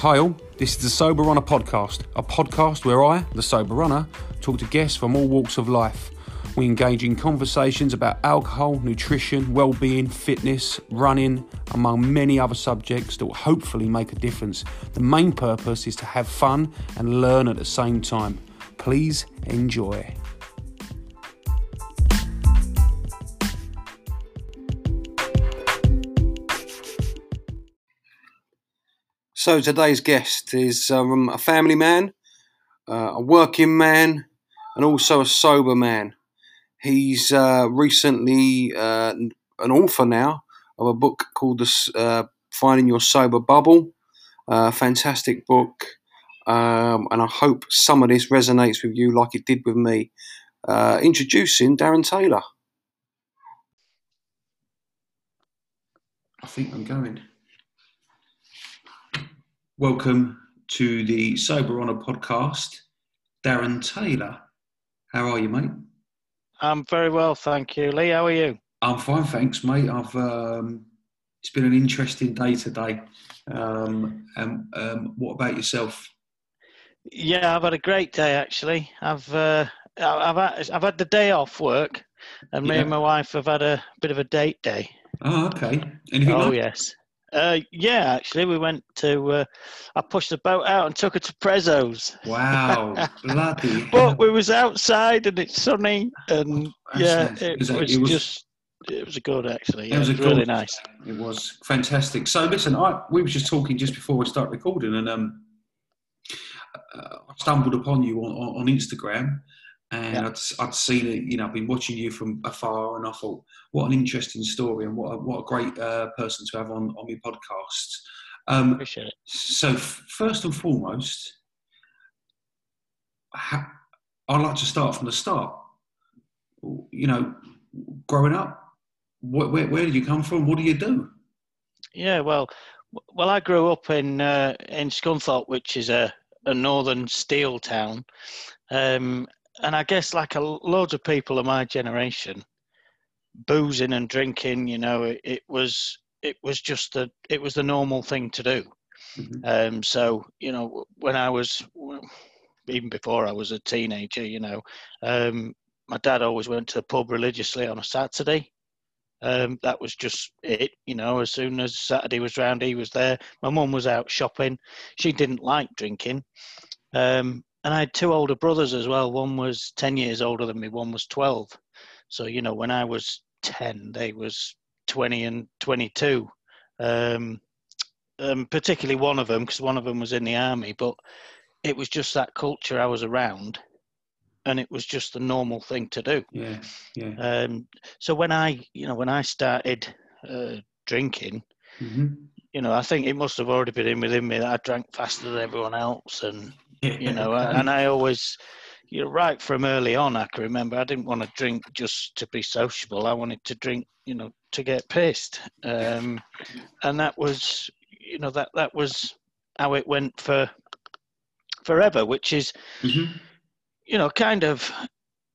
Hi all, this is the Sober Runner podcast, a podcast where I, the Sober Runner, talk to guests from all walks of life. We engage in conversations about alcohol, nutrition, well-being, fitness, running, among many other subjects that will hopefully make a difference. The main purpose is to have fun and learn at the same time. Please enjoy. So today's guest is um, a family man, uh, a working man, and also a sober man. He's uh, recently uh, an author now of a book called the, uh, "Finding Your Sober Bubble." Uh, fantastic book, um, and I hope some of this resonates with you like it did with me. Uh, introducing Darren Taylor. I think I'm going. Welcome to the Sober Runner podcast. Darren Taylor. How are you, mate? I'm very well, thank you. Lee, how are you? I'm fine, thanks, mate. I've um, it's been an interesting day today. Um, and um, what about yourself? Yeah, I've had a great day actually. I've uh, I've had, I've had the day off work, and me Yeah. and my wife have had a bit of a date day. Oh, okay. Anything oh like yes. Uh, yeah, actually, we went to. Uh, I pushed the boat out and took her to Prezzo's. Wow, bloody. But we was outside and it's sunny, and yeah, it Was it was- just. It was good actually. It Yeah, was it was really gorgeous nice. It was fantastic. So listen, I we were just talking just before we start recording, and um, uh, I stumbled upon you on, on, on Instagram, and Yeah. I'd, I'd seen it. You know, I've been watching you from afar, and I thought, what an interesting story, and what a, what a great uh, person to have on on your podcast. Um, Appreciate it. so f- first and foremost, ha- I'd like to start from the start. You know, growing up, wh- where, where did you come from? What do you do? Yeah, well, well, I grew up in uh, in Scunthorpe, which is a, a northern steel town, um, and I guess like a loads of people of my generation, boozing and drinking, you know, it, it was it was just the it was the normal thing to do. Mhm. Um, so you know, when I was even before I was a teenager, you know, um, my dad always went to the pub religiously on a Saturday. Um, that was just it, you know. As soon as Saturday was round, he was there. My mum was out shopping. She didn't like drinking, um, and I had two older brothers as well. One was ten years older than me. One was twelve. So you know, when I was ten, they was twenty and twenty-two. Um, um, particularly one of them, because one of them was in the army. But it was just that culture I was around, and it was just the normal thing to do. Yeah, yeah. Um, so when I, you know, when I started uh, drinking, hmm you know, I think it must have already been in within me that I drank faster than everyone else, and you know, and I always you're right from early on, I can remember I didn't want to drink just to be sociable. I wanted to drink, you know, to get pissed, um, and that was, you know, that that was how it went for forever, which is hmm you know, kind of,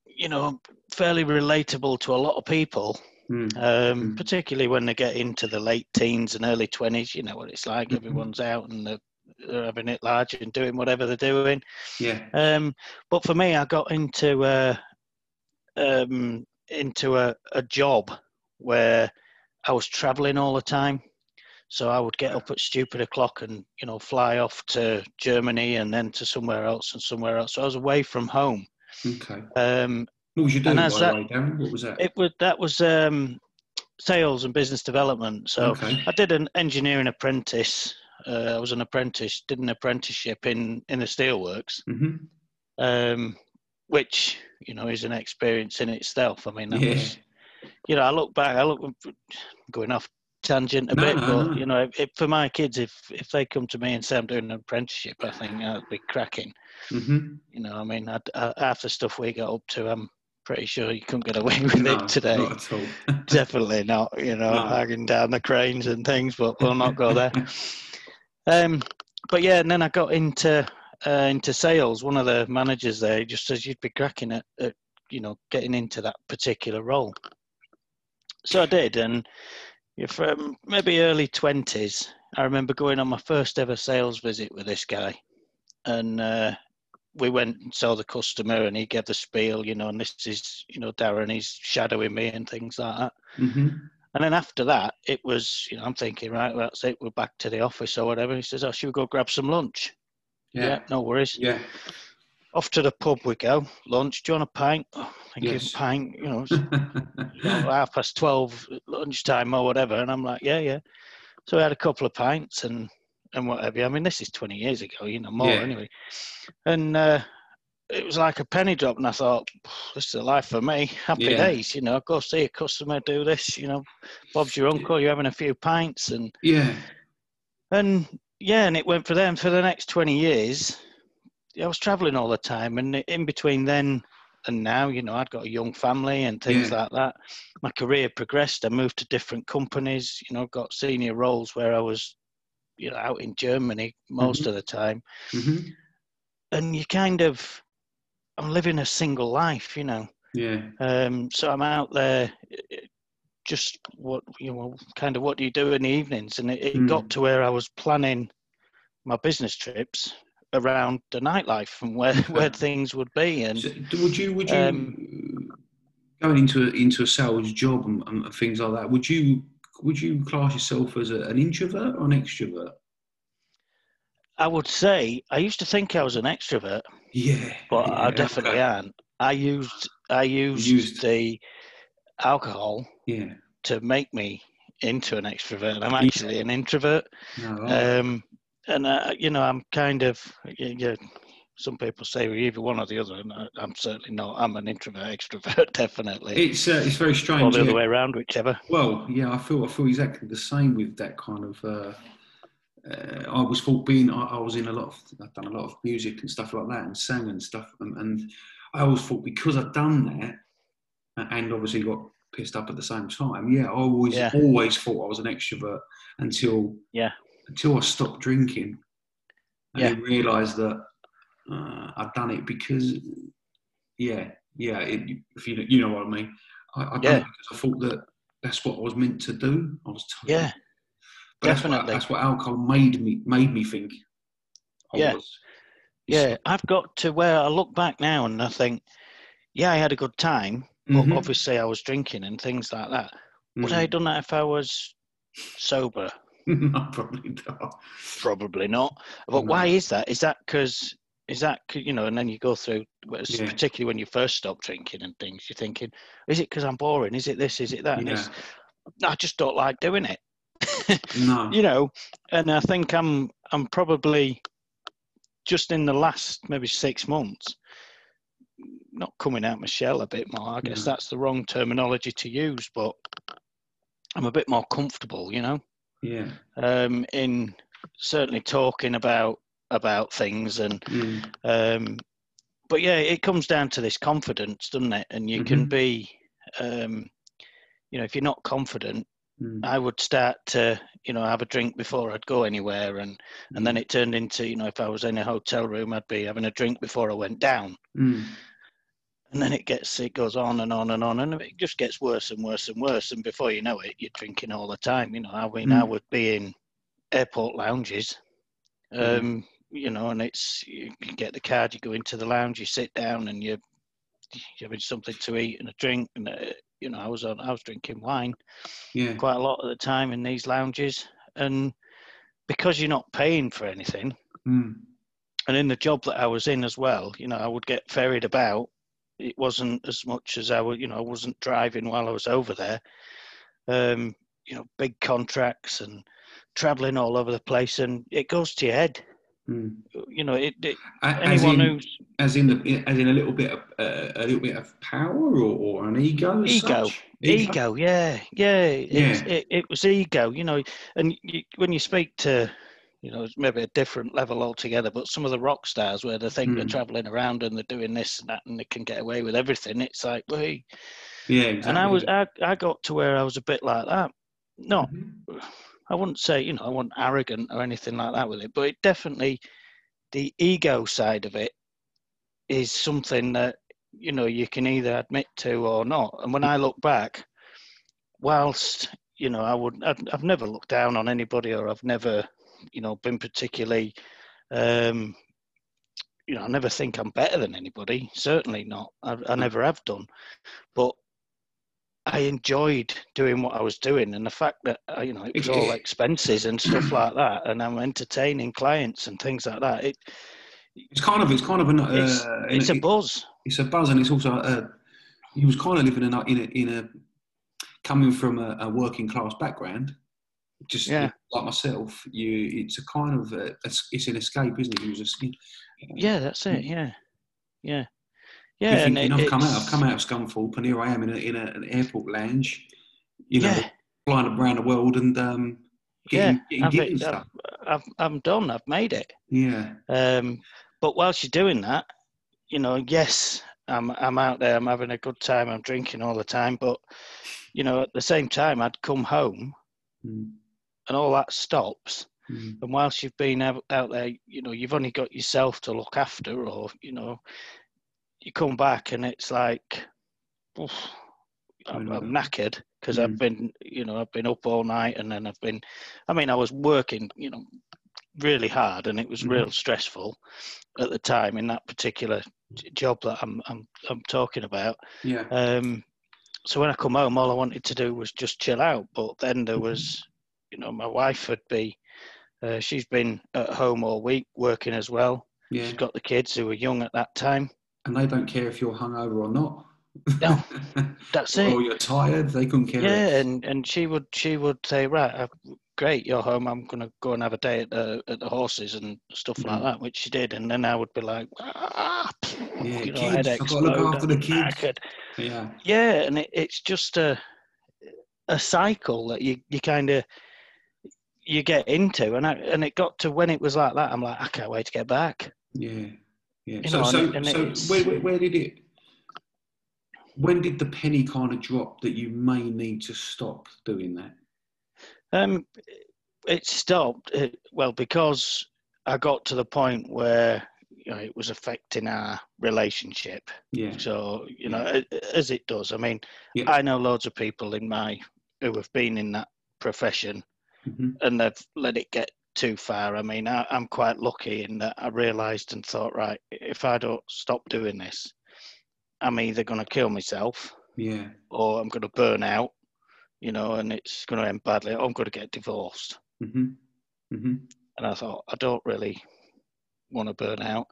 you know, fairly relatable to a lot of people, Mm. um, Mm. particularly when they get into the late teens and early 20s. You know what it's like. Mhm. Everyone's out and they're, they're having it large and doing whatever they're doing. Yeah. Um, but for me, I got into uh, um, into a, a job where I was traveling all the time. So I would get up at stupid o'clock and you know fly off to Germany and then to somewhere else and somewhere else. So I was away from home. Okay. Um, What was you doing, by that- way, Darren? What was that? it was that was um, sales and business development. So okay. I did an engineering apprentice. Uh, I was an apprentice. Did an apprenticeship in in the steelworks, hmm um, which you know is an experience in itself. I mean, that Yeah. was you know I look back. I look going off tangent a No, bit, no, but no. you know, if, for my kids, if if they come to me and say I'm doing an apprenticeship, I think that'd be cracking. hmm You know, I mean, I, I, half the stuff we got up to, I'm pretty sure you couldn't get away with it today. not. Definitely not. You know, No. hanging down the cranes and things, but we'll not go there. Um, but yeah, and then I got into uh, into sales. One of the managers there just says you'd be cracking at, at you know getting into that particular role. So I did, and from maybe early twenties. I remember going on my first ever sales visit with this guy, and uh, we went and saw the customer, and he gave the spiel, you know, and this is, you know, Darren, he's shadowing me and things like that. hmm And then after that, it was, you know, I'm thinking, right, well, that's it, we're back to the office or whatever. He says, oh, should we go grab some lunch? Yeah. no worries. Yeah. Off to the pub we go. Lunch. Do you want a pint? Oh, thinking Yes. pint. You know, it's you know, half past twelve lunchtime or whatever. And I'm like, yeah, yeah. So we had a couple of pints and and whatever. I mean, this is 20 years ago, you know, more Yeah. anyway. And uh, it was like a penny drop, and I thought, this is a life for me. Happy Yeah. days, you know. Go see a customer, do this. You know, Bob's your uncle. You're having a few pints, and yeah. and yeah, and it went for them for the next 20 years. I was traveling all the time, and in between then and now, you know, I'd got a young family and things Yeah. like that. My career progressed. I moved to different companies, you know, got senior roles where I was, you know, out in Germany most Mhm. of the time. hmm And you kind of, I'm living a single life, you know. Yeah. Um, so I'm out there, just what you know, kind of what do you do in the evenings? And it, it Mm. got to where I was planning my business trips around the nightlife and where where things would be. And So, would you would you Um, going into a, into a sales job and, and things like that? Would you would you class yourself as a, an introvert or an extrovert? I would say I used to think I was an extrovert, Yeah, but yeah, I definitely okay. aren't. I used I used, Used. the alcohol Yeah, to make me into an extrovert. I'm actually an introvert. no, right. um, and uh, you know i'm kind of yeah, yeah some people say we're either one or the other and I, i'm certainly not i'm an introvert extrovert definitely it's uh, it's very or strange. the other way around whichever Well, yeah, I feel I feel exactly the same with that kind of. Uh, uh, I was thought being I, I was in a lot of I've done a lot of music and stuff like that and sang and stuff and, and I always thought because I'd done that and obviously got pissed up at the same time. Yeah, I always Yeah. always thought I was an extrovert until Yeah. until I stopped drinking and Yeah. realised that uh, I'd done it because yeah yeah it, if you you know what I mean. I, I done Yeah. it because I thought that that's what I was meant to do. I was told. yeah But that's what, definitely. that's what alcohol made me made me think. Yeah. was. yeah i've got to where i look back now and i think yeah i had a good time but Mhm. obviously i was drinking and things like that would Mm. i have done that if i was sober no, probably not. probably not but No. why is that is that because is that you know and then you go through Yeah. particularly when you first stop drinking and things you're thinking is it because i'm boring is it this is it that and Yeah. it's, i just don't like doing it No. you know and i think i'm i'm probably just in the last maybe six months not coming out my shell a bit more i guess No. that's the wrong terminology to use but i'm a bit more comfortable you know Yeah. um, in certainly talking about about things and Mm. um, but yeah it comes down to this confidence doesn't it and you can Mhm. be um, you know if you're not confident Mm. i would start to you know have a drink before i'd go anywhere and and then it turned into you know if i was in a hotel room i'd be having a drink before i went down Mm. and then it gets it goes on and on and on and it just gets worse and worse and worse and before you know it you're drinking all the time you know i mean i Mm. would be in airport lounges Mhm. um you know and it's you get the card you go into the lounge you sit down and you you're having something to eat and a drink and uh, you know i was on i was drinking wine Yeah. quite a lot of the time in these lounges and because you're not paying for anything Mm. and in the job that I was in as well, you know, I would get ferried about. It wasn't as much as I would, you know, I wasn't driving while I was over there. Um, you know, big contracts and traveling all over the place, and it goes to your head. Mm. You know, it. it As anyone in, who's as in, the, as in a little bit of uh, a little bit of power or, or an ego. ego, such? ego, yeah, yeah, it's, It, it was ego. You know, and you, when you speak to you know, it's maybe a different level altogether. But some of the rock stars where they think they're Mm. traveling around and they're doing this and that and they can get away with everything, it's like, well, Yeah. Exactly. and I was I, I got to where I was a bit like that. Not Mhm. I wouldn't say you know I wasn't arrogant or anything like that with it, but it definitely the ego side of it is something that you know you can either admit to or not. And when I look back, whilst you know, I would, I've, I've never looked down on anybody, or I've never, you know, been particularly, um, you know, I never think I'm better than anybody. Certainly not. I, I never have done. But I enjoyed doing what I was doing, and the fact that uh, you know it was all expenses and stuff like that, and I'm entertaining clients and things like that. It, it's kind of it's kind of an, uh, it's, it's a buzz. It's a buzz, and it's also a, he was kind of living in a in a, in a coming from a, a working class background. Just Yeah. like myself, you it's a kind of a, it's, it's an escape, isn't it? Just you Yeah, that's it. Yeah, yeah, you yeah. And thinking, it, I've come out, I've come out of Scunthorpe, and here I am in a, in a, an airport lounge, you know, Yeah. flying around the world and um, getting, Yeah, getting I've, gigs I've, stuff. I've, I'm done. I've made it. Yeah, Um, but whilst you're doing that, you know, yes, I'm I'm out there. I'm having a good time. I'm drinking all the time. But you know, at the same time, I'd come home Mm, and all that stops. mm, And whilst you've been out, out there, you know, you've only got yourself to look after, or you know, you come back and it's like, oof, I'm, I'm knackered because Mm. I've been, you know, I've been up all night and then I've been, I mean, I was working, you know, really hard and it was Mhm. real stressful at the time in that particular job that I'm I'm I'm talking about. yeah, Um, so when I come home, all I wanted to do was just chill out. But then there was, you know, my wife would be, uh, she's been at home all week working as well. yeah. She's got the kids who were young at that time. And they don't care if you're hungover or not. No, That's it. or you're tired, they couldn't care. Yeah, and, and she would she would say, right, uh, great, you're home. I'm gonna go and have a day at the at the horses and stuff like Mm. that, which she did. And then I would be like, ah, Yeah, you know, kids, I've gotta look after the kids. yeah. Yeah, and it, it's just a a cycle that you you kind of you get into, and I, and it got to when it was like that. I'm like, I can't wait to get back. Yeah, yeah. So, know, so, so where, where, did it? When did the penny kind of drop that you may need to stop doing that? Um, it stopped. It, well, because I got to the point where you know it was affecting our relationship. Yeah, So you know, a- as it does. I mean, Yeah. I know loads of people in my who have been in that profession hmm and they've let it get too far. I mean, I, I'm quite lucky in that I realised and thought, right, if I don't stop doing this, I'm either going to kill myself yeah, or I'm going to burn out, you know, and it's going to end badly. Or I'm going to get divorced. hmm hmm And I thought, I don't really want to burn out.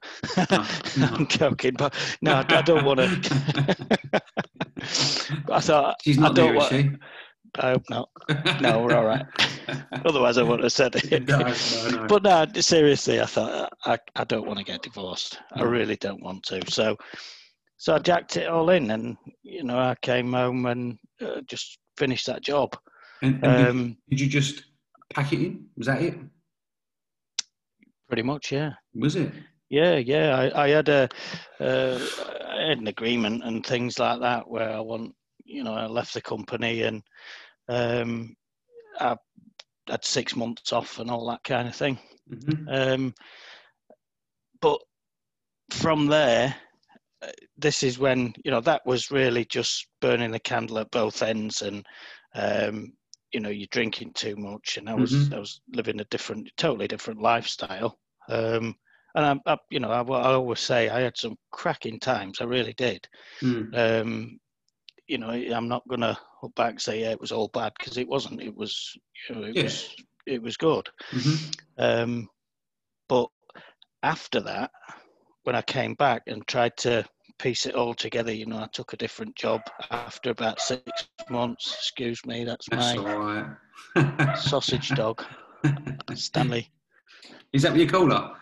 No, no. I'm joking, but no, I I don't want to. I thought, She's I not don't there, is want. I hope not. No, we're all right. Otherwise, I wouldn't have said it. no, no, no. But no, seriously, I thought I, I don't want to get divorced. I really don't want to. So, so I jacked it all in, and you know, I came home and uh, just finished that job. and, and did, Um, did you just pack it in? Was that it? pretty much, yeah, Was it? yeah, yeah. I, I had a, uh, I had an agreement and things like that where I want, you know, I left the company and um, I had six months off and all that kind of thing. hmm Um, but from there, uh, this is when you know that was really just burning the candle at both ends, and um, you know you're drinking too much, and I was Mhm. I was living a different, totally different lifestyle. Um, and I, I, you know, I, I always say I had some cracking times. I really did. Mm. Um, you know, I'm not gonna look back and say yeah, it was all bad because it wasn't. It was, you know, it Yeah. was, it was good. hmm Um, but after that, when I came back and tried to piece it all together, you know, I took a different job after about six months. Excuse me, that's, That's my right. sausage dog, Stanley. Is that what you call her?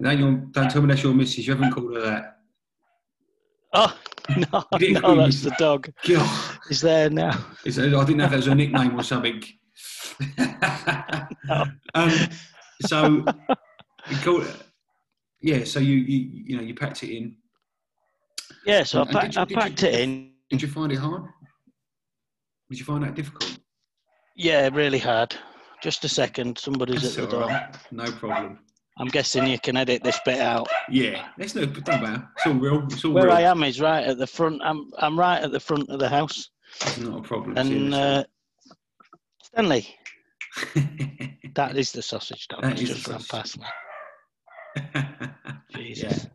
No, your, don't tell me that's your missus. You haven't called her that. Oh no, no, that's the dog. God, He's there now. it's, I didn't know if that was a nickname or something. um, so, yeah. So you, you you know you packed it in. Yeah, so I, And packed, you- I did you- it in. Did you find it hard? Did you find that difficult? Yeah, really hard. Just a second, somebody's That's at the door. right. No problem. I'm guessing you can edit this bit out. Yeah, it's no, don't matter. It's all real. It's all Where real. I am is right at the front. I'm I'm right at the front of the house. It's not a problem. and uh, Stanley, that is the sausage dog. That just sausage. past me. Jesus.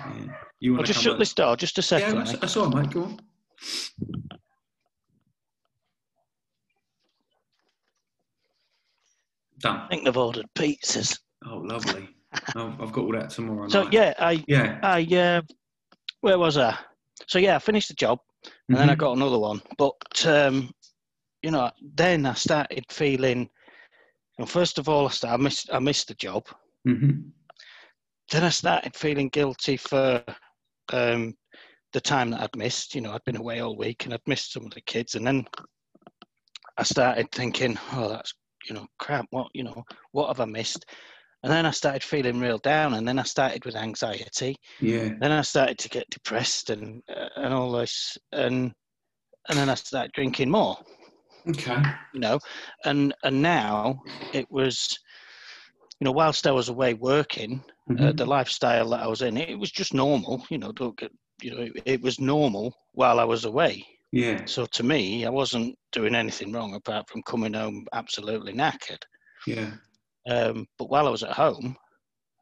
yeah. You I'll just shut this door just a Yeah, second. that's all right, mate. Go on. Done. I think they've ordered pizzas. Oh, lovely. I've, I've got all that tomorrow So night. yeah, I Yeah. I uh, where was I? So yeah, I finished the job and then I Mhm. got another one. But um, you know, then I started feeling. Know, first of all, I, started, I missed I missed the job. Mhm. Then I started feeling guilty for um, the time that I'd missed. You know, I'd been away all week and I'd missed some of the kids, and then I started thinking, oh, that's you know, crap. What you know, what have I missed? And then I started feeling real down, and then I started with anxiety. Yeah. Then I started to get depressed and uh, and all this, and and then I started drinking more. Okay. You know, and and now it was, you know, whilst I was away working, uh, Mhm. the lifestyle that I was in, it was just normal. You know, don't get, you know, it, it was normal while I was away. Yeah. So to me, I wasn't doing anything wrong apart from coming home absolutely knackered. Yeah. Um, but while I was at home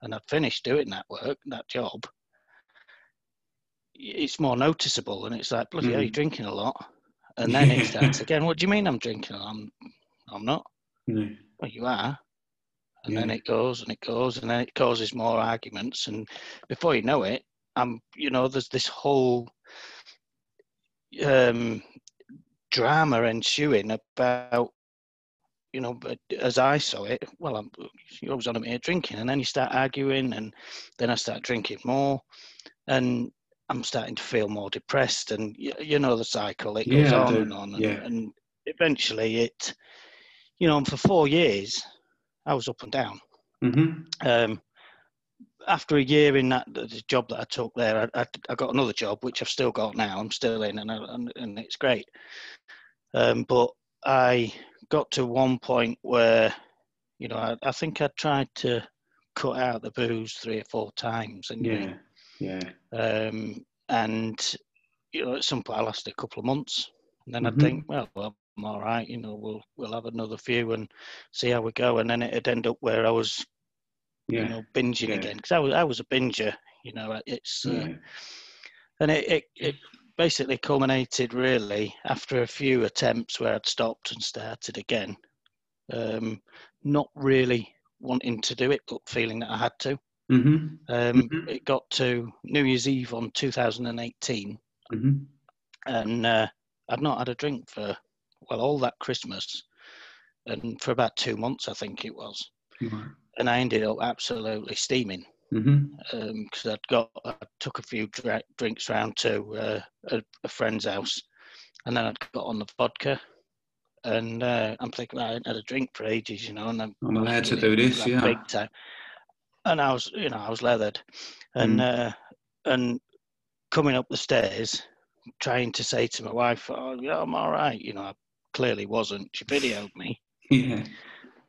and I'd finished doing that work, that job, it's more noticeable and it's like, bloody hell, you're Mhm. drinking a lot. And then it starts again, what do you mean I'm drinking? I'm, I'm not. Yeah. Well, you are. And then it goes and it goes and then it causes more arguments. And before you know it, I'm, you know, there's this whole um, drama ensuing about, you know, but as I saw it, well, I'm, you was on a here drinking, and then you start arguing, and then I start drinking more, and I'm starting to feel more depressed, and you, you know the cycle. It goes Yeah, on and on, and, Yeah. and eventually it, you know, and for four years, I was up and down Mhm. um, after a year in that the job that I took there, I, I, I got another job which I've still got now. I'm still in, and I, and, and it's great. Um, but I got to one point where, you know, I, I think I tried to cut out the booze three or four times, and Yeah. Yeah. um, and you know, at some point I lasted a couple of months, and then Mhm. I'd think, well, well, I'm all right. You know, we'll we'll have another few and see how we go, and then it'd end up where I was Yeah. you know, binging Yeah. again because I was I was a binger. You know, it's uh, yeah. and it, it it basically culminated really after a few attempts where I'd stopped and started again, um, not really wanting to do it but feeling that I had to. Mhm. Um, Mhm. It got to New Year's Eve on 2018, Mhm. and uh, I'd not had a drink for well all that Christmas, and for about two months I think it was, and I ended up absolutely steaming. Because I'd got I took a few dra- drinks round to uh, a, a friend's house, and then I'd got on the vodka, and uh, I'm thinking well, I hadn't had a drink for ages, you know, and I'm, I'm allowed to do this, yeah. big time. And I was, you know, I was leathered, and Mm. uh, and coming up the stairs, trying to say to my wife, "Oh, yeah, I'm all right," you know, I clearly wasn't. She videoed me Yeah.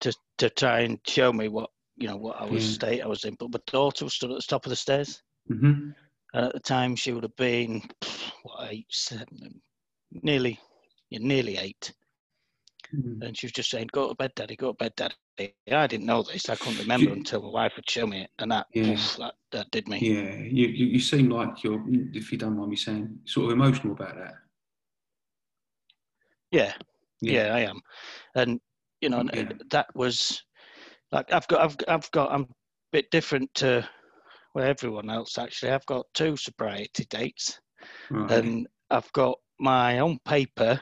to to try and show me what you know what I was state I was in. But my daughter was stood at the top of the stairs. Mhm. And at the time, she would have been what eight, seven, nearly, yeah, nearly eight. Mhm. And she was just saying, "Go to bed, daddy. Go to bed, daddy." I didn't know this. I couldn't remember until my wife would show me it, and that Yeah. oof, that, that did me. Yeah. You, you you seem like you're, if you don't mind me saying, sort of emotional about that. Yeah, Yeah. yeah, I am. And you know, Yeah. that was like I've got, I've, I've got, I'm a bit different to well everyone else. Actually, I've got two sobriety dates, Right. and I've got my own paper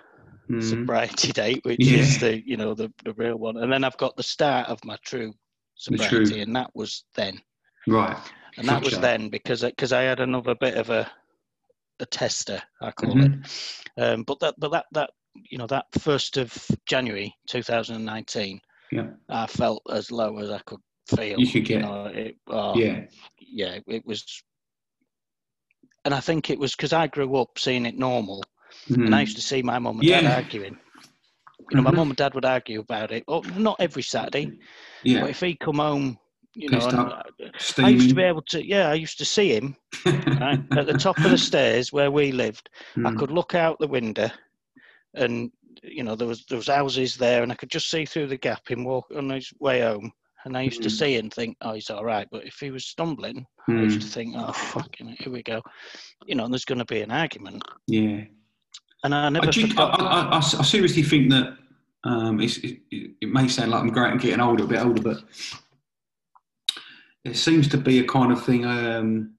Mhm. sobriety date, which is the you know the, the real one, and then I've got the start of my true sobriety, true. and that was then, Right. and that was then because because I had another bit of a a tester, I call Mhm. it, um, but that but that that you know that first of January 2019, Yeah. I felt as low as I could feel. You could get. know, it, oh, Yeah. yeah, it was. And I think it was because I grew up seeing it normal, and I Mhm. used to see my mum and dad arguing. You know, my Mhm. mum and dad would argue about it. Well, not every Saturday, but Yeah. if he come home, you know, Pissed and I- I used to be able to. Yeah, I used to see him right, at the top of the stairs where we lived. I Mm. could look out the window and you know, there was there was houses there, and I could just see through the gap him walk on his way home. And I used to Mm. see and think, oh, he's all right. But if he was stumbling, I Mm. used to think, oh, fucking, here we go. You know, and there's going to be an argument. Yeah. And I never I, I. I, I- I seriously think that um, it's, it, it may sound like I'm great and getting older, a bit older, but there seems to be a kind of thing um,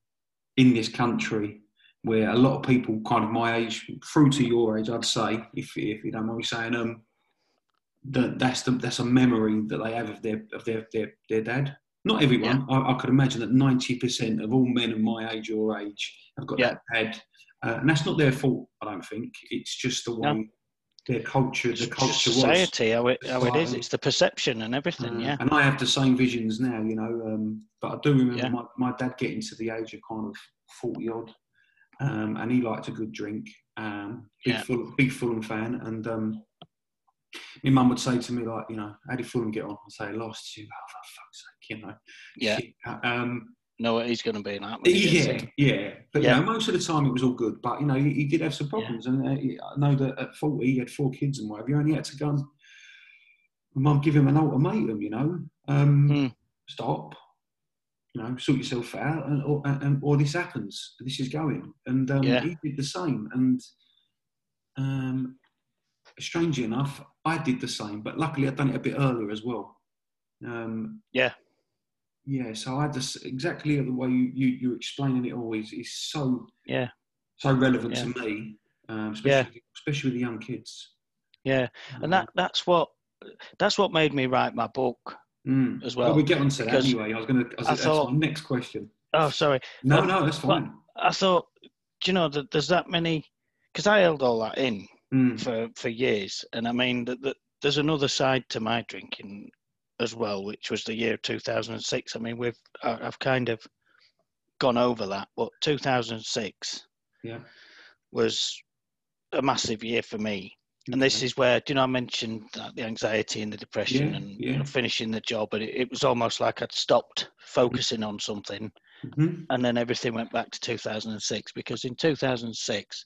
in this country where a lot of people, kind of my age, through to your age, I'd say, if if you don't mind me saying, um, that that's the that's a memory that they have of their of their their, their dad. Not everyone. I, I could imagine that ninety percent of all men of my age or age have got Yeah. that dad, uh, and that's not their fault. I don't think it's just the way No. their culture, the culture was. society, how it, how it is. It's the perception and everything, Uh, yeah. And I have the same visions now, you know. Um, but I do remember Yeah. my, my dad getting to the age of kind of 40 odd, um, and he liked a good drink. Um, big, Yeah. Fulham, big Fulham fan. And um, my mum would say to me, like, you know, how did Fulham get on? I'd say, lost. She'd go, oh, for fuck's sake, you know. Yeah. She- um, Know what he's going to be like. he gets yeah, yeah. But Yeah. you know, most of the time it was all good. But you know, he, he did have some problems, and uh, he- I know that at forty he had four kids and whatever. And he had to go and mum give him an ultimatum. You know, um, Hmm. stop. You know, sort yourself out, and or, and or this happens. This is going, and um, Yeah. he did the same. And um, strangely enough, I did the same. But luckily, I'd done it a bit earlier as well. Um, Yeah. yeah, so I had this exactly the way you, you you're explaining it always is so Yeah. so relevant Yeah. to me, um, especially Yeah. especially with the young kids. Yeah. And that that's what that's what made me write my book Mm. as Well, well. we get on to that anyway. I was going to. That's thought- my next question. Oh, sorry. No, no, that's fine. I thought, do you know, that there's that many, because I held all that in Mm. for, for years. And I mean, that that there's another side to my drinking as well, which was the year 2006. I mean, we've, I- I've kind of gone over that, but 2006 Yeah. was a massive year for me. And this is where, do you know, I mentioned the anxiety and the depression Yeah, and you know, finishing the job, and it, it was almost like I'd stopped focusing on something Mhm. and then everything went back to 2006 because in 2006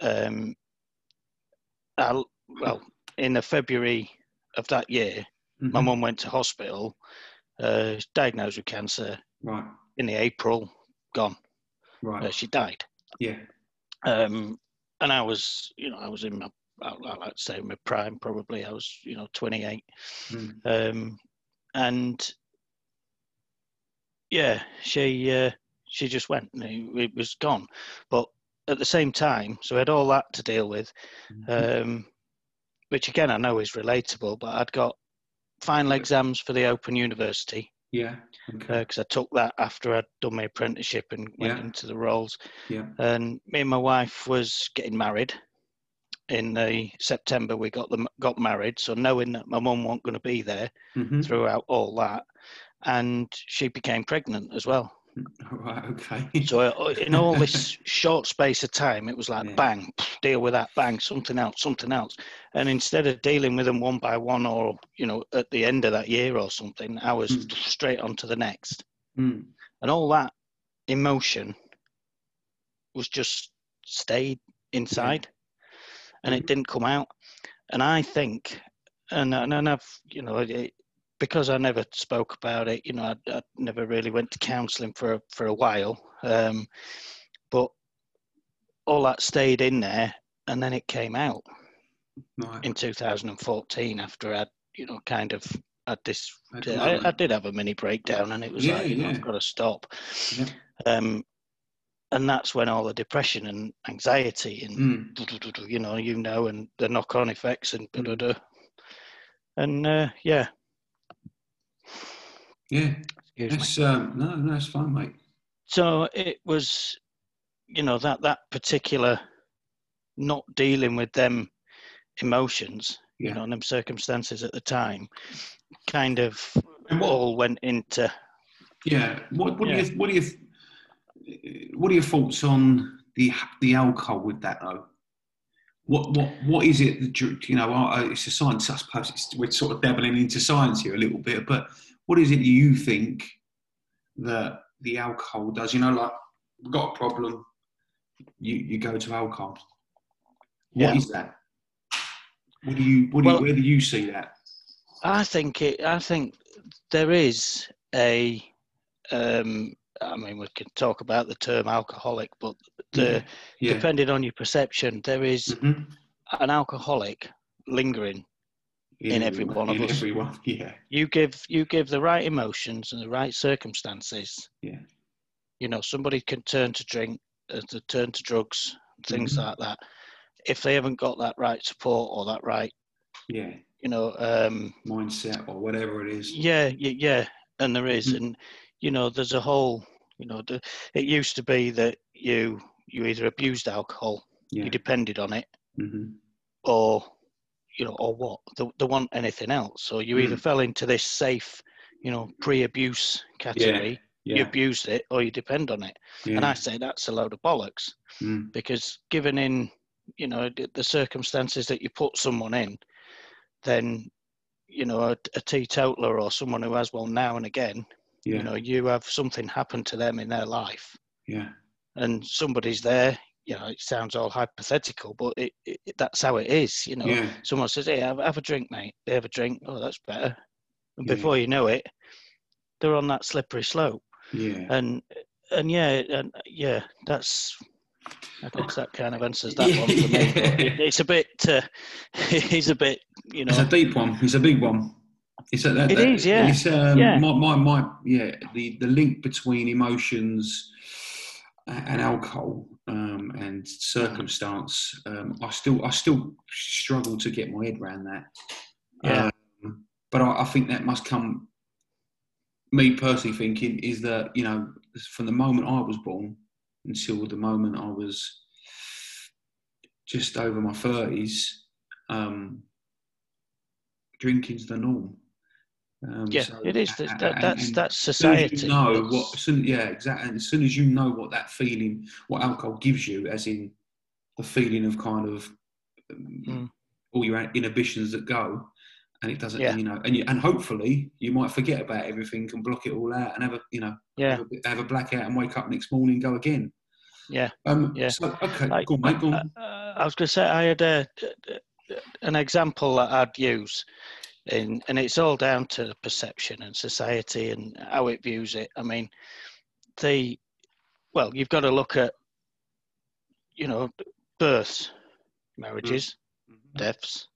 um I, well in the february of that year my Mhm. mum went to hospital uh diagnosed with cancer Right. in the april gone Right. uh, she died yeah. um and i was you know i was in my I I like to say my prime probably i was you know 28 Mm. um, and yeah, she uh, she just went. and It, was gone. But at the same time, so I had all that to deal with, Mhm. um, which again I know is relatable. But I'd got final exams for the Open University yeah. Okay. because I took that after I'd done my apprenticeship and went Yeah. into the roles. yeah. And me and my wife was getting married. In the September, we got them got married. So knowing that my mum wasn't going to be there, hmm throughout all that, and she became pregnant as well. Right. Okay. So uh, in all this short space of time, it was like Yeah. bang, deal with that, bang, something else, something else, and instead of dealing with them one by one, or you know, at the end of that year or something, I was Mm. straight on to the next, Mm. and all that emotion was just stayed inside, and it Mhm. didn't come out. And I think, and and, and I've you know it, because I never spoke about it, you know, I, I never really went to counselling for for a while. Um, but all that stayed in there, and then it came out Right. in 2014 after I'd you know kind of had this. I, I did have a mini breakdown, and it was Yeah, like, you know. I've got to stop. Yeah. Um, and that's when all the depression and anxiety and Mm. you know, you know, and the knock-on effects and Mm. and uh, yeah, Yeah. excuse me. Um, no, no, that's fine, mate. So it was, you know, that that particular not dealing with them emotions, you know, and them circumstances at the time, kind of what- all went into Yeah. What, what Yeah. do you what do you what are your thoughts on the the alcohol with that though? What what what is it that you, know? It's a science, I suppose. It's, we're sort of dabbling into science here a little bit, but what is it you think that the alcohol does? You know, like we've got a problem, you you go to alcohol. What is Yeah. that? What do you? What do Well- you? Where do you see that? I think it. I think there is a. Um, I mean, we can talk about the term alcoholic, but the, Yeah. depending on your perception, there is Mhm. an alcoholic lingering. In every one of in us. Everyone. Yeah. You give you give the right emotions and the right circumstances. Yeah. You know, somebody can turn to drink, uh, to turn to drugs, things Mhm. like that. If they haven't got that right support or that right, Yeah. you know, um, Mindset or whatever it is. Yeah, y- yeah, and there is, Mhm. and you know, there's a whole, you know, the, it used to be that you you either abused alcohol, Yeah. you depended on it, hmm or you know, or what? There, there wasn't anything else. So you either Mm. fell into this safe, you know, pre-abuse category, you Yeah. abused it, or you depend on it. yeah. And I say that's a load of bollocks Mm. because given in, you know, the, the circumstances that you put someone in, then you know, a, a teetotaler or someone who has one now and again, yeah. you know you have something happen to them in their life yeah. and somebody's there you know it sounds all hypothetical but it, it, that's how it is you know Yeah. someone says hey have, have a drink mate they have a drink oh that's better and Yeah. before you know it they're on that slippery slope Yeah. and and yeah and yeah that's I guess that kind of answers that one for me. It, it's a bit, uh, it's a bit, you know. It's a deep one. It's a big one. It's a, that, It that- is, yeah. It's, um, Yeah. My, my, my, yeah. The, the link between emotions and alcohol um, and circumstance. Um, I still, I still struggle to get my head around that. Yeah. Um, but I, I think that must come. Me personally thinking is that you know from the moment I was born until the moment I was just over my thirties, um, drinking's the norm. Um, Yeah, so- it is. That, that, that's and that's as society. You know That's- what? soon- yeah, exactly. And as soon as you know what that feeling, what alcohol gives you, as in the feeling of kind of um, Mm. all your inhibitions that go, and it doesn't, Yeah. you know, and you, and hopefully you might forget about everything and block it all out and have a, you know, Yeah, have a, have a blackout and wake up next morning and go again. yeah. Um, Yeah. So okay, Like, go on, mate. Go on. Uh, I was going to say I had a, an example that I'd use, in, and it's all down to perception and society and how it views it. I mean, the well, you've got to look at, you know, births, marriages, deaths,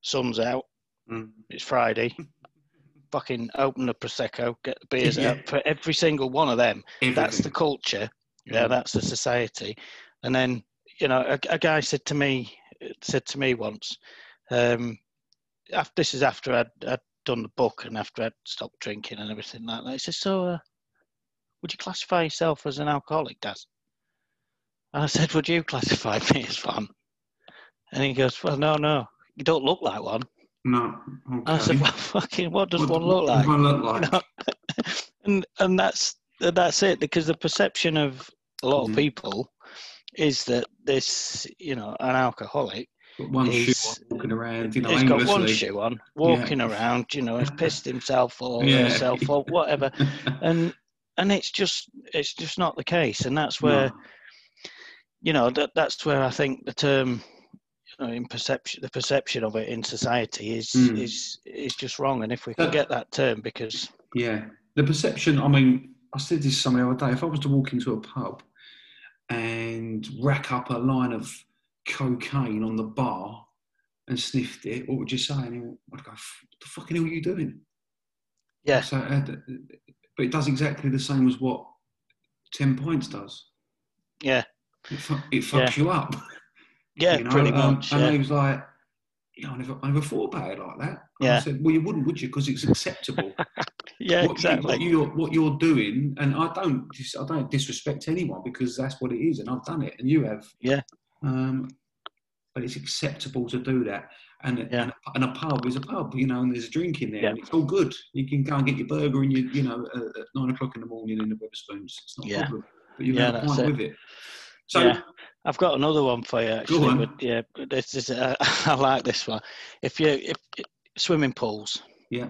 sun's out, Mm. it's Friday. Fucking open the prosecco, get the beers Yeah. out for every single one of them that's the Everything. culture yeah Mm. that's the society and then you know a, a guy said to me said to me once um after this is after I'd, I'd done the book and after I'd stopped drinking and everything like that he said so uh, would you classify yourself as an alcoholic Dad and I said would you classify me as one and he goes well no no you don't look like one No. Okay. I said well fucking what does What- one look what like does one look you like? know? and and that's that's it because the perception of a lot Mhm. of people is that this you know an alcoholic Got one shoe on, walking around, you know, he's got one shoe on walking around you know has pissed himself or Yeah. herself or whatever and and it's just it's just not the case and that's where No. you know that that's where i think the term you know in perception the perception of it in society is Mm. is is just wrong and if we could Uh, get that term because Yeah, the perception. I mean, I said this some the other day. If I was to walk into a pub and rack up a line of cocaine on the bar and sniffed it, what would you say? And he went, I'd go, "What the fucking hell are you doing?" yeah So, uh, but it does exactly the same as what ten points does. yeah It, fu- it fucks you up. yeah you know? pretty um, much And yeah. he was like, you know, I never, I never thought about it like that. Yeah. I said, well, you wouldn't, would you? Because it's acceptable. yeah what, exactly you, what you're what you're doing, and I don't I don't disrespect anyone because that's what it is, and I've done it, and you have. Yeah. Um, but it's acceptable to do that, and Yeah. and, a, and a pub is a pub, you know, and there's a drink in there, Yeah. and it's all good. You can go and get your burger and you you know uh, at nine o'clock in the morning in the Wetherspoons. It's not a Yeah. problem, but you Yeah, have a that's pint it. with it. So Yeah. I've got another one for you actually. on. But yeah, this is uh, I like this one. If you if swimming pools, yeah,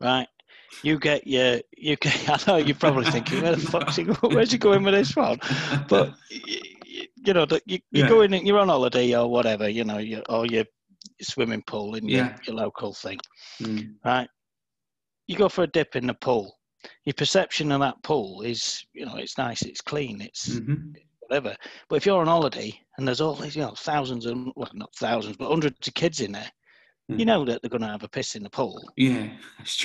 right? You get your you get. I know you're probably thinking, where the fuck's he going? Where's he going with this one? But you know, that you, you're Yeah. going, you're on holiday or whatever. You know, you or you're swimming pool in Yeah. your, your local thing, Mm. right? You go for a dip in the pool. Your perception of that pool is, you know, it's nice, it's clean, it's Mhm. whatever. But if you're on holiday and there's all these, you know, thousands and well, not thousands, but hundreds of kids in there. You know that they're going to have a piss in the pool. Yeah.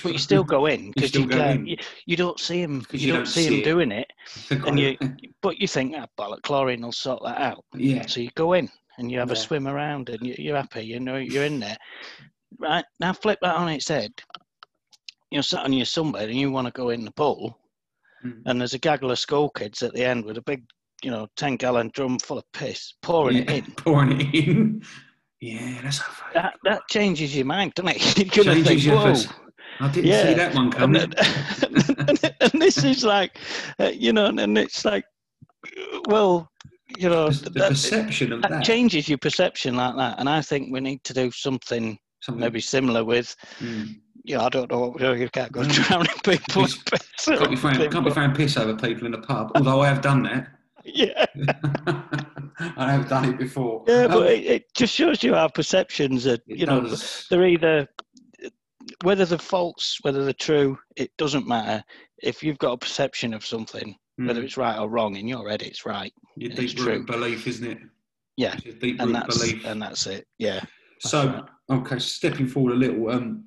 But you still go in because you, can't- you you don't see them. 'Cause You, you don't, don't see them it. doing it, and you. But you think, that ah, bollock, chlorine will sort that out. yeah, So you go in and you have a swim around and you, you're happy. You know you're in there. Right now, flip that on its head. You're sat on your sunbed and you want to go in the pool, Mm. and there's a gaggle of school kids at the end with a big, you know, ten gallon drum full of piss pouring it in. pouring it in. Yeah, that's a That that changes your mind, doesn't it? You're changes think, your whoa. I didn't Yeah. see that one and, coming. and, and this is like, uh, you know, and it's like, well, you know, the that, perception of that that. changes your perception like that. And I think we need to do something something- maybe similar with, Mm. you know, I don't know what we're doing. You can't go Mm. drowning people. Piss- Can't be anything, can't be throwing piss over people in a pub. Although I have done that. Yeah, I have done it before. yeah, Um, but it, it just shows you our perceptions that you know, does. they're either whether they're false, whether they're true, it doesn't matter. If you've got a perception of something, whether Mm. it's right or wrong, in your head, it's right. your it's deep rooted belief, isn't it? Yeah, deep and that's belief. and that's it. Yeah, So, right. okay, stepping forward a little. Um,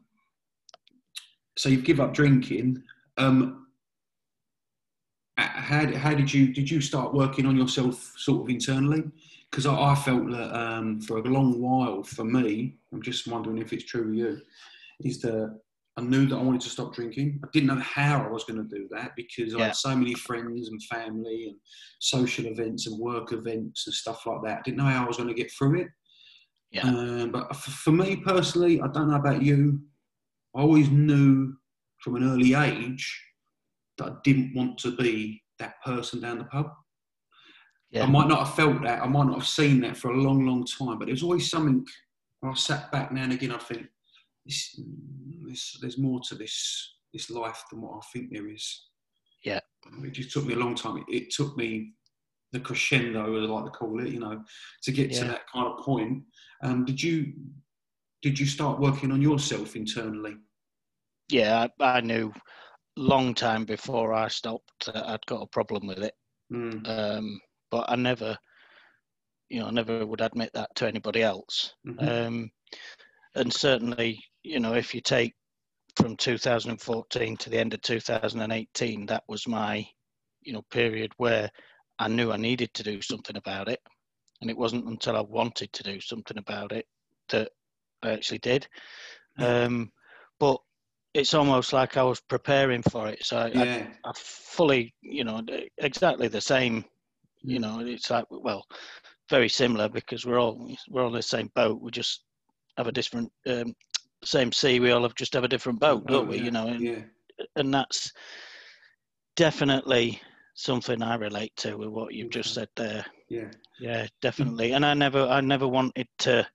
so you've give up drinking. Um, how, how did you did you start working on yourself sort of internally? Because I, I felt that um, for a long while, for me, I'm just wondering if it's true with you, is that I knew that I wanted to stop drinking. I didn't know how I was going to do that because I Yeah. had so many friends and family and social events and work events and stuff like that. I didn't know how I was going to get through it. Yeah. Um, but for me personally, I don't know about you. I always knew from an early age that I didn't want to be that person down the pub. yeah, I might not have felt that. I might not have seen that for a long, long time. But it was always something. When I sat back now and again, I think this, this, there's more to this this life than what I think there is. Yeah. It just took me a long time. It, it took me the crescendo, as I like to call it, you know, to get to that kind of point. Um, did you did you start working on yourself internally? yeah. I, I knew long time before I stopped that I'd got a problem with it. Mm, Um, but I never, you know, I never would admit that to anybody else. mhm, Um, and certainly, you know, if you take from 2014 to the end of 2018, that was my, you know, period where I knew I needed to do something about it. And it wasn't until I wanted to do something about it that I actually did. Um, but it's almost like I was preparing for it. So I, I. I fully, you know, exactly the same. You Mm. know, it's like well, very similar because we're all we're on the same boat. We just have a different um, same sea. We all have just have a different boat, don't Oh, we? yeah, You know, and, yeah. and that's definitely something I relate to with what you've just said there. Yeah. Yeah, definitely. And I never, I never wanted to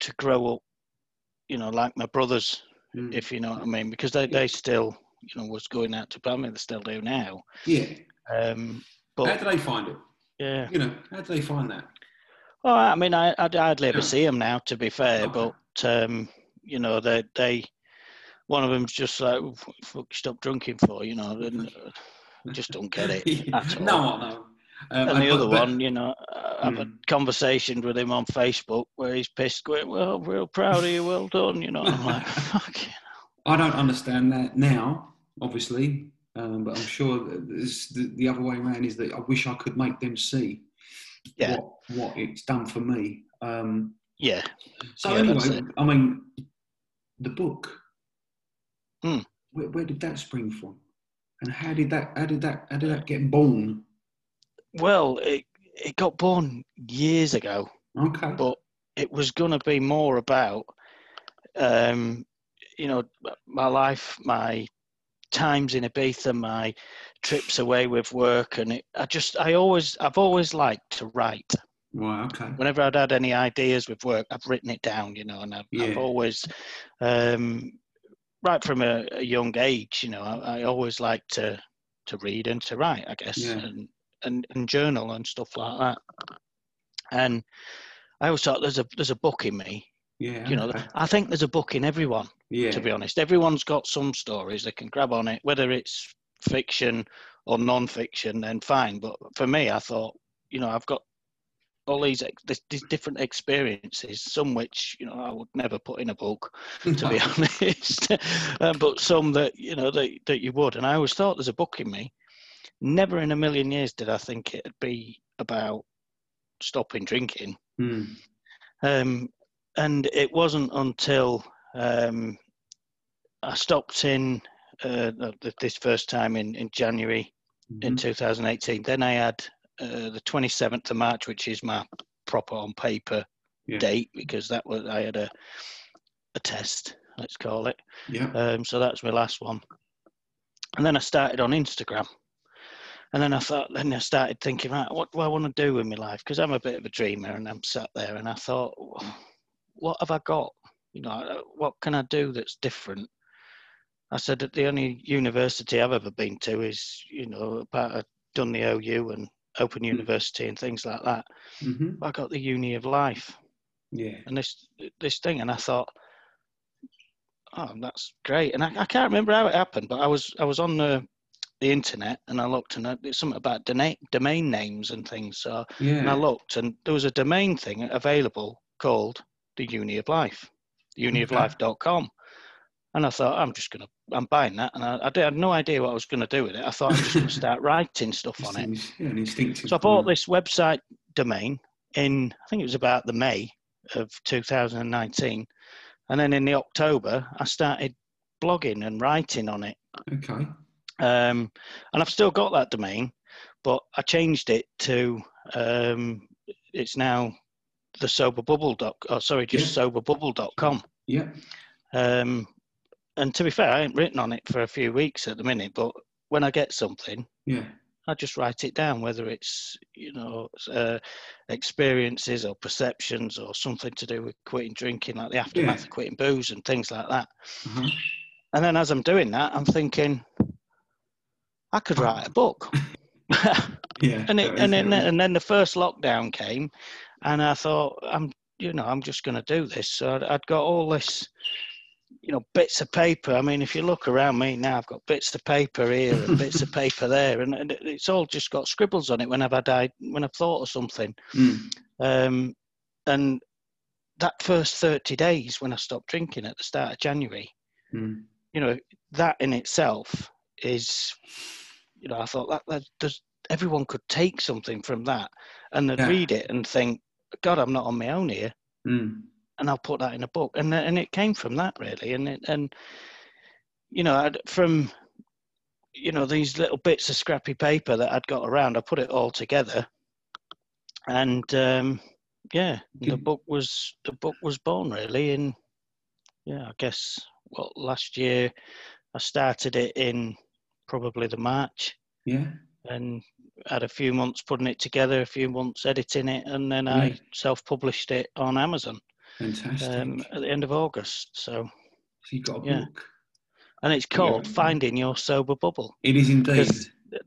to grow up, you know, like my brothers, Mm. if you know what I mean, because they they still, you know, was going out to. Mean, they still do now. yeah. Um, but How do they find it? yeah, You know, how do they find that? well, I mean, I I'd hardly ever Yeah. see them now, to be fair. Okay. But um, you know, they they one of them's just like, "Oh, fuck, stop drinking for, you know, and uh, I just don't get it. no, I know. Um, And the other but- one, you know, I- I've had Mm. conversations with him on Facebook where he's pissed, going, "Well, real proud of you, well done," you know. I'm like, "Fuck. I don't understand that now, obviously, um, but I'm sure the, the other way around is that I wish I could make them see Yeah. what what it's done for me. Um, Yeah, so Yeah, anyway, I mean, the book. Hmm. Where, where did that spring from? And how did that how did that how did that get born? Well, it it got born years ago. Okay. but it was going to be more about um you know my life my times in ibiza my trips away with work and it, i just i always i've always liked to write Right. Okay. whenever i'd had any ideas with work i've written it down you know and i've, I've always um right from a, a young age you know I, I always like to to read and to write i guess Yeah. and, and and journal and stuff like that and I always thought there's a there's a book in me, Yeah. You know, okay. I think there's a book in everyone. yeah. To be honest, everyone's got some stories they can grab on it, whether it's fiction or non-fiction. Then fine. But for me, I thought, you know, I've got all these ex- these different experiences, some which you know I would never put in a book, to be honest, um, but some that you know that that you would. And I always thought there's a book in me. Never in a million years did I think it'd be about stopping drinking. Hmm. Um, and it wasn't until um, I stopped in uh, this first time in, in January in Mhm. 2018. Then I had uh, the 27th of March, which is my proper on paper Yeah. date because that was I had a a test, let's call it. Yeah. Um, so that's my last one. And then I started on Instagram. And then I thought, then I started thinking, right, what do I want to do with my life? Because I'm a bit of a dreamer and I'm sat there and I thought, what have I got? You know, uh, what can I do that's different? I said that the only university I've ever been to is, you know, part of done the OU and Open University and things like that. hmm I got the Uni of Life Yeah. and this this thing, and I thought, oh, that's great. And I, I can't remember how it happened, but I was I was on the the internet and I looked and I, there's something about domain domain names and things. So and I looked and there was a domain thing available called the Uni of Life, unioflife.com. And I thought, I'm just going to, I'm buying that. And I, I did- had no idea what I was going to do with it. I thought I'm just going to start writing stuff on it. Yeah. So I bought this website domain in, I think it was about the May of 2019. And then in the October, I started blogging and writing on it. Okay. Um, and I've still got that domain, but I changed it to, um, it's now the soberbubble dot, oh, sorry, just soberbubble.com. Yeah. Um, and to be fair, I ain't written on it for a few weeks at the minute, but when I get something, Yeah. I just write it down, whether it's you know uh, experiences or perceptions or something to do with quitting drinking, like the aftermath Yeah. of quitting booze and things like that. Uh-huh. And then as I'm doing that, I'm thinking, I could write a book. Yeah. and it, and then and then the first lockdown came, and I thought I'm you know I'm just going to do this. So I'd, I'd got all this, you know, bits of paper. I mean, if you look around me now, I've got bits of paper here and bits of paper there, and, and it's all just got scribbles on it whenever I when I've thought of something. Mm. Um, and that first 30 days when I stopped drinking at the start of January, Mm. you know, that in itself is, you know, I thought that, that does, everyone could take something from that and they'd Yeah. read it and think, God, I'm not on my own here. Mm. And I'll put that in a book. And, and it came from that really. And, it, and, you know, I'd, from, you know, these little bits of scrappy paper that I'd got around, I put it all together. And, um, yeah, the book was, the book was born really in, yeah, I guess, well, last year I started it in probably the March Yeah. and had a few months putting it together, a few months editing it, and then Yeah. I self-published it on Amazon Fantastic. um, at the end of August. So, so you got a yeah. book. and it's called Yeah. "Finding Your Sober Bubble." It is indeed.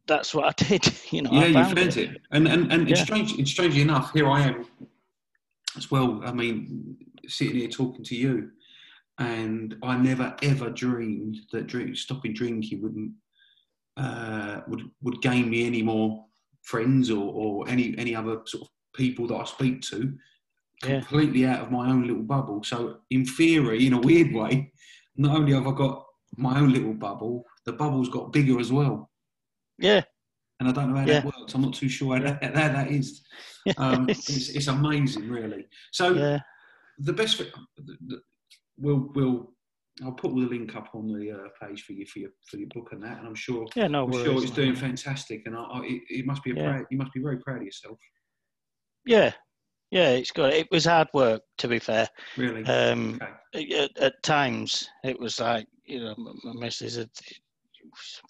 That's what I did. You know, yeah, you found found it, and and and it's strange. It's strangely enough, here I am as well. I mean, sitting here talking to you, and I never ever dreamed that drink, stopping drinking wouldn't uh, would would gain me any more friends or, or any any other sort of people that I speak to. Yeah. Completely out of my own little bubble. So, in theory, in a weird way, not only have I got my own little bubble, the bubble's got bigger as well Yeah, and I don't know how Yeah. that works. I'm not too sure how that, how that is. Um, it's, it's amazing, really. So yeah, the best thing, the- the- we'll we'll I'll put the link up on the uh, page for you for your for your book and that, and I'm sure yeah. No I'm worries. sure it's doing fantastic, and I, I, it, it must be a Yeah. proud, you must be very proud of yourself, Yeah, yeah. It's good. It was hard work, to be fair. really. Um, okay. at, at times it was like you know my, missus had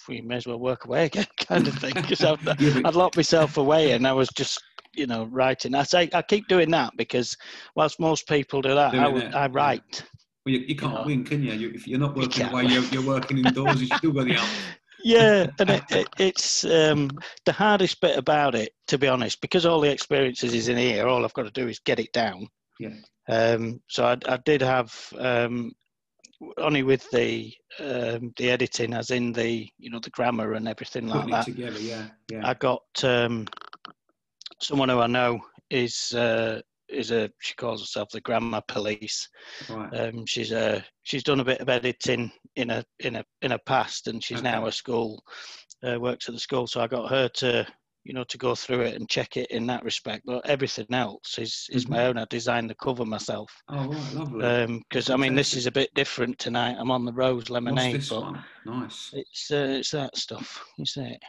we may as well work away again kind of thing because I'd, Yeah, I'd locked myself away and I was just you know writing I say I keep doing that because whilst most people do that I, would, I write well, you, you can't know. win, can you? you? If you're not working away, you're, you're working indoors. You still got the out. yeah and it, it, it's um, the hardest bit about it to be honest because all the experiences is in here all I've got to do is get it down Yeah. Um, so I, I did have um, only with the um, the editing, as in the you know the grammar and everything like Putting it that. together, yeah, yeah. I got um, someone who I know is uh, is a she calls herself the grammar police. right. Um, she's a she's done a bit of editing in a in a in a past, and she's now a school uh, works at the school. So I got her to you know to go through it and check it in that respect. But everything else is is my Mhm. own. I designed the cover myself oh, right, lovely. because I mean this is a bit different tonight. I'm on the rose Lemonade. What's this but one? Nice. it's uh, it's that stuff. You see it.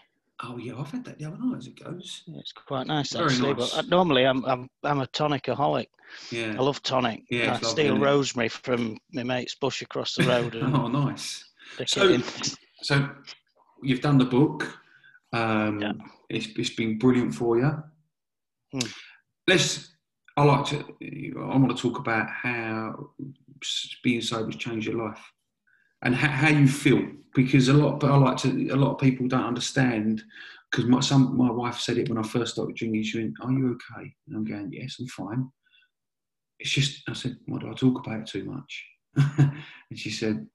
Oh, yeah, I've had that the other night as it goes. Yeah, It's quite nice Very actually. nice. But uh, normally I'm I'm I'm a tonicaholic. Yeah. I love tonic. Yeah, I it's lovely, steal it? rosemary from my mate's bush across the road and oh, nice. So- So you've done the book. Um, Yeah. it's, it's been brilliant for you. Hmm. Let's. I like to. I want to talk about how being sober has changed your life and how, how you feel because a lot. But I like to. A lot of people don't understand because my some my wife said it when I first started drinking. She went, "Are you okay?" And I'm going, "Yes, I'm fine." It's just. I said, "Why do I talk about it too much?" and she said,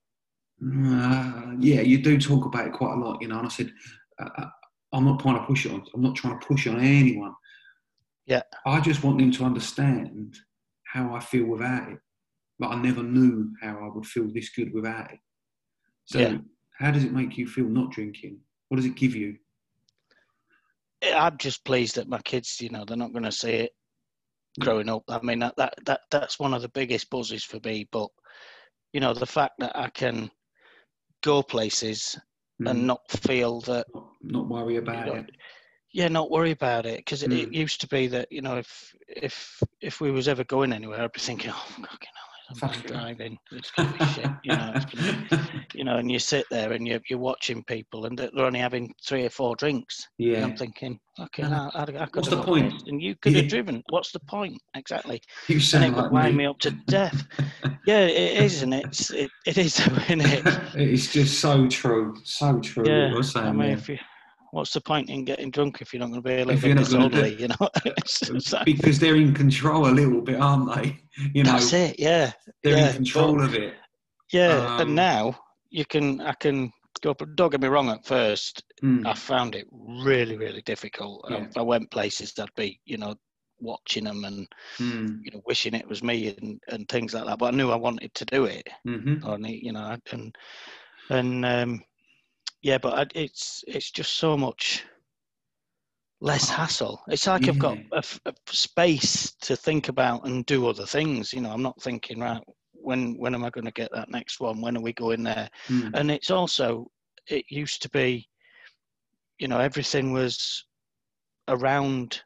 uh, yeah, you do talk about it quite a lot, you know. And I said, uh, I'm not trying to push it on. I'm not trying to push on anyone. Yeah. I just want them to understand how I feel without it. But I never knew how I would feel this good without it. So, Yeah. how does it make you feel not drinking? What does it give you? I'm just pleased that my kids, you know, they're not going to see it growing up. I mean, that, that that that's one of the biggest buzzes for me. But you know, the fact that I can go places Mm. and not feel that, not, worry about know, it. yeah, not worry about it, because it, it Mm. used to be that you know, if if if we was ever going anywhere, I'd be thinking, oh, fucking hell, I'm Driving. It's gonna be shit, you know. Gonna, you know, and you sit there and you're, you're watching people and they're only having three or four drinks. And yeah. I'm thinking, okay, Uh, I, I, I could what's the point? this, and you could have driven. What's the point? Exactly. You And sound it would wind me. me up to death. Yeah, it is, and it's it, it is, isn't it? it's just so true. So true. what Yeah. I mean, there. if you, what's the point in getting drunk if you're not going to be a little If you're bit do- disorderly? You know, it's because they're in control a little bit, aren't they? You know, that's it. Yeah, they're yeah, in control of it. yeah. Um, and now you can, I can go. But don't get me wrong. At first, Mm. I found it really, really difficult. Yeah. If I went places, I'd be, you know, watching them and Mm. you know, wishing it was me and, and things like that. But I knew I wanted to do it. hmm Or ne- you know, and and um, yeah, but it's it's just so much less Oh, hassle. It's like I've got a, a space to think about and do other things. You know, I'm not thinking right when when am I going to get that next one? When are we going there? Mm. And it's also it used to be, you know, everything was around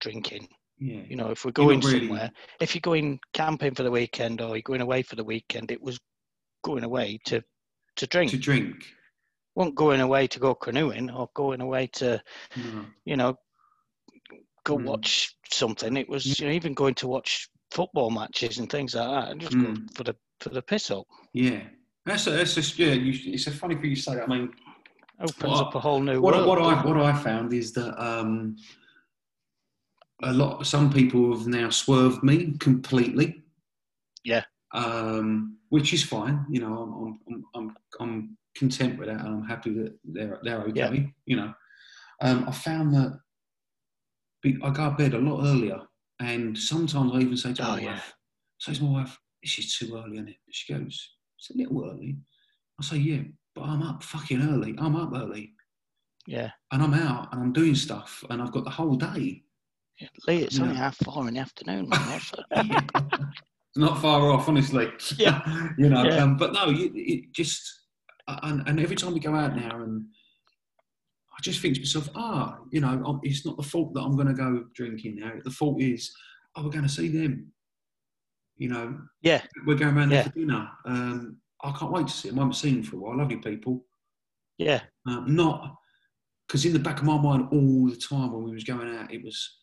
drinking. Yeah. You know, if we're going really- somewhere, if you're going camping for the weekend or you're going away for the weekend, it was going away to to drink. To drink. Not going away to go canoeing or going away to, No. you know, go Mm. watch something. It was you know, even going to watch football matches and things like that, and just go Mm. for the for the piss up. Yeah. That's a, that's just yeah. You, it's a funny thing you say. I mean, Opens What- up a whole new what, world. what I what I found is that um, a lot some people have now swerved me completely. Yeah. Um, which is fine. You know, I'm I'm, I'm, I'm content with that, and I'm happy that they're they're okay. Yeah. You know, um, I found that I go to bed a lot earlier, and sometimes I even say to my Oh, yeah. wife, say to my wife, "This is too early, isn't it?" She goes, "It's a little early." I say, "Yeah, but I'm up fucking early. I'm up early." yeah, and I'm out and I'm doing stuff and I've got the whole day. Lee, it's only Yeah. half four in the afternoon. Man. It's not far off, honestly. Yeah. you know. Yeah. Um, but no, you, it just and, and every time we go out now, and I just think to myself, ah, you know, it's not the fault that I'm going to go drinking now. The fault is, oh, we're going to see them. You know, yeah, we're going around there Yeah. for dinner. Um, I can't wait to see them. I haven't seen them for a while. Lovely people. yeah, Uh, not because in the back of my mind all the time when we was going out, it was,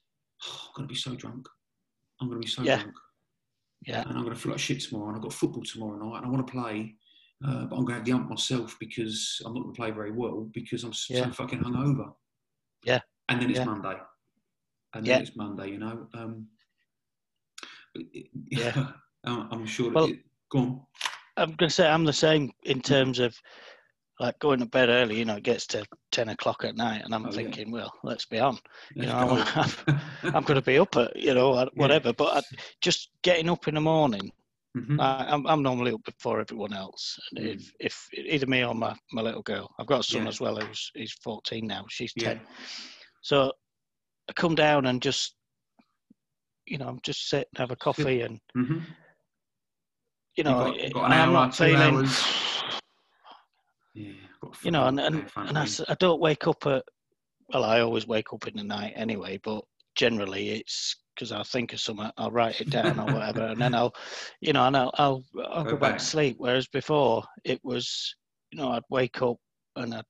oh, I'm going to be so drunk. I'm going to be so Yeah. drunk. Yeah. And I'm going to feel like shit tomorrow. And I've got football tomorrow night and I want to play. Uh, but I'm going to have the ump myself because I'm not going to play very well because I'm Yeah. so fucking hungover. Yeah. And then it's Yeah. Monday. And Yeah. then it's Monday, you know. Um, Yeah. I'm I'm sure. Well- it, go on. I'm going to say I'm the same in terms of like going to bed early. You know, it gets to ten o'clock at night, and I'm Oh, yeah. thinking, well, let's be on. You Let's know, go. I'm going to be up at you know at whatever. But I, just getting up in the morning, Mhm. I, I'm I'm normally up before everyone else. And Mm. If if either me or my, my little girl, I've got a son Yeah. as well who's he's 14 now. She's Yeah. 10. So I come down and just you know I'm just sit and have a coffee and Mhm. you know got- got an I am hour, not feeling. Yeah. you know, and and, and I, I don't wake up at well, I always wake up in the night anyway, but generally it's because I'll think of something, I'll write it down or whatever, and then I'll, you know, and I'll I'll, I'll Go go back back. to sleep. Whereas before it was, you know, I'd wake up and I'd,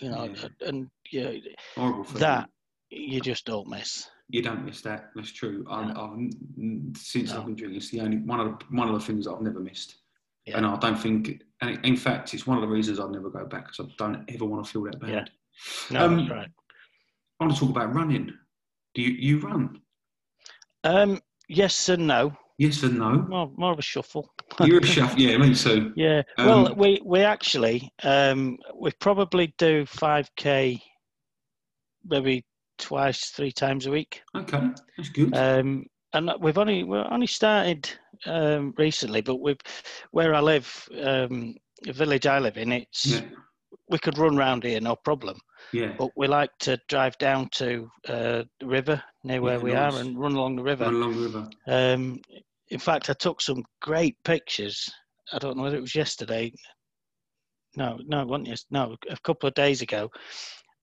you know, Yeah. and yeah, Horrible that you just don't miss. You don't miss that. That's true. I'm, I've, since No. I've been drinking, it's the only one of the, one of the things I've never missed. Yeah. And I don't think, and in fact, it's one of the reasons I'll never go back because I don't ever want to feel that bad. Yeah. No, Um, right. I want to talk about running. Do you, you run? Um, yes and no. Yes and no. More more of a shuffle. You're a chef. Yeah, me too. Yeah. well, Um, we we actually um we probably do five k, maybe twice, three times a week. Okay, that's good. Um, and we've only we're only started um recently, but we've where I live, um, the village I live in, it's yeah, we could run round here no problem. yeah. But we like to drive down to uh, the river near where Yeah, we nice. are and run along the river. Run along the river. Um, in fact, I took some great pictures. I don't know whether it was yesterday. No, no, it wasn't yes. No, a couple of days ago.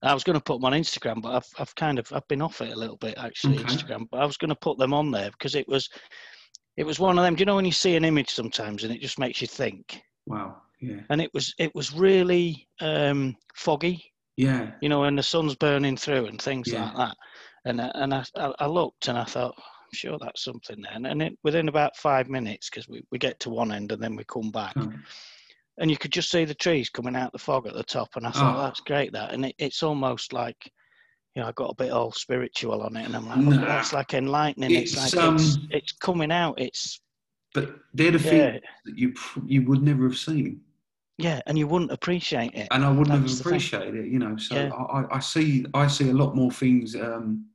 I was going to put them on Instagram, but I've, I've kind of, I've been off it a little bit actually, Okay. Instagram. But I was going to put them on there because it was, it was one of them. Do you know when you see an image sometimes and it just makes you think? Wow. Yeah. And it was, it was really um, foggy Yeah. you know, and the sun's burning through and things Yeah. like that. And I- and I, I looked and I thought, I'm sure that's something then. And it, within about five minutes, because we, we get to one end and then we come back, Oh, and you could just see the trees coming out the fog at the top. And I thought, Oh. that's great, that. And it, it's almost like, you know, I got a bit all spiritual on it, and I'm like, Nah. that's like enlightening. It's, It's, like it's, um, it's coming out. It's But they're the yeah, things that you you would never have seen. Yeah, and you wouldn't appreciate it. and I wouldn't have That's appreciated it, you know. So Yeah. I, I- I see I see a lot more things um,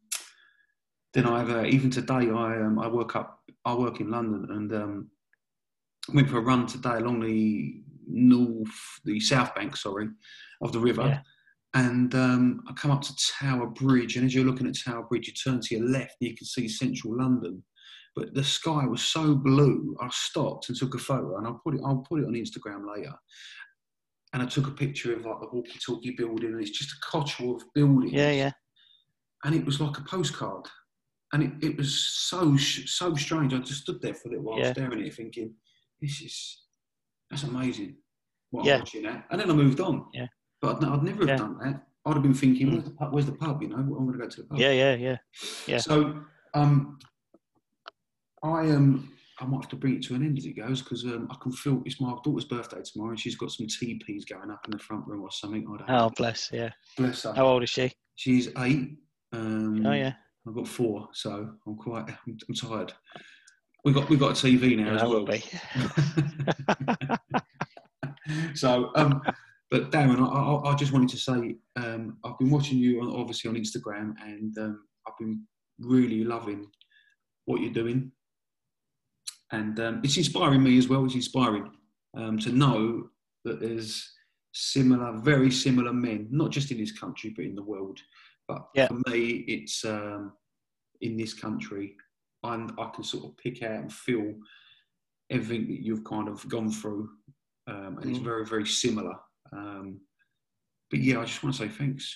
than I ever. Even today, I um, I work up I work in London and um, went for a run today along the north, the south bank, sorry, of the river. Yeah. And um, I come up to Tower Bridge, and as you're looking at Tower Bridge, you turn to your left, and you can see central London. But the sky was so blue, I stopped and took a photo, and I'll put it. I'll put it on Instagram later and I took a picture of like the walkie-talkie building, and it's just a cottage of buildings. Yeah, yeah, And it was like a postcard, and it, it was so so strange. I just stood there for a little while, Yeah. staring at it, thinking, "This is that's amazing." What Yeah. I'm watching at, and then I moved on. Yeah. But I'd, I'd never have Yeah. done that. I'd have been thinking, Mm. "Where's the pub? Where's the pub? You know, I'm going to go to the pub." yeah, yeah, yeah. yeah. So, um, I um, I might have to bring it to an end as it goes because um, I can feel it's my daughter's birthday tomorrow, and she's got some TPs going up in the front room or something. I don't know. Oh, bless. Yeah. Bless her. How old is she? She's eight. Um, Oh, yeah. I've got four, so I'm quite. I'm, I'm tired. We got we got a TV now Yeah, as well. will be. so, um, but Darren, I, I, I just wanted to say um, I've been watching you on, obviously on Instagram, and um, I've been really loving what you're doing, and um, it's inspiring me as well. It's inspiring um, to know that there's similar, very similar men, not just in this country but in the world. But Yeah. for me, it's um, in this country, and I can sort of pick out and feel everything that you've kind of gone through, um, and it's Mm. very, very similar. Um, but yeah, I just want to say thanks.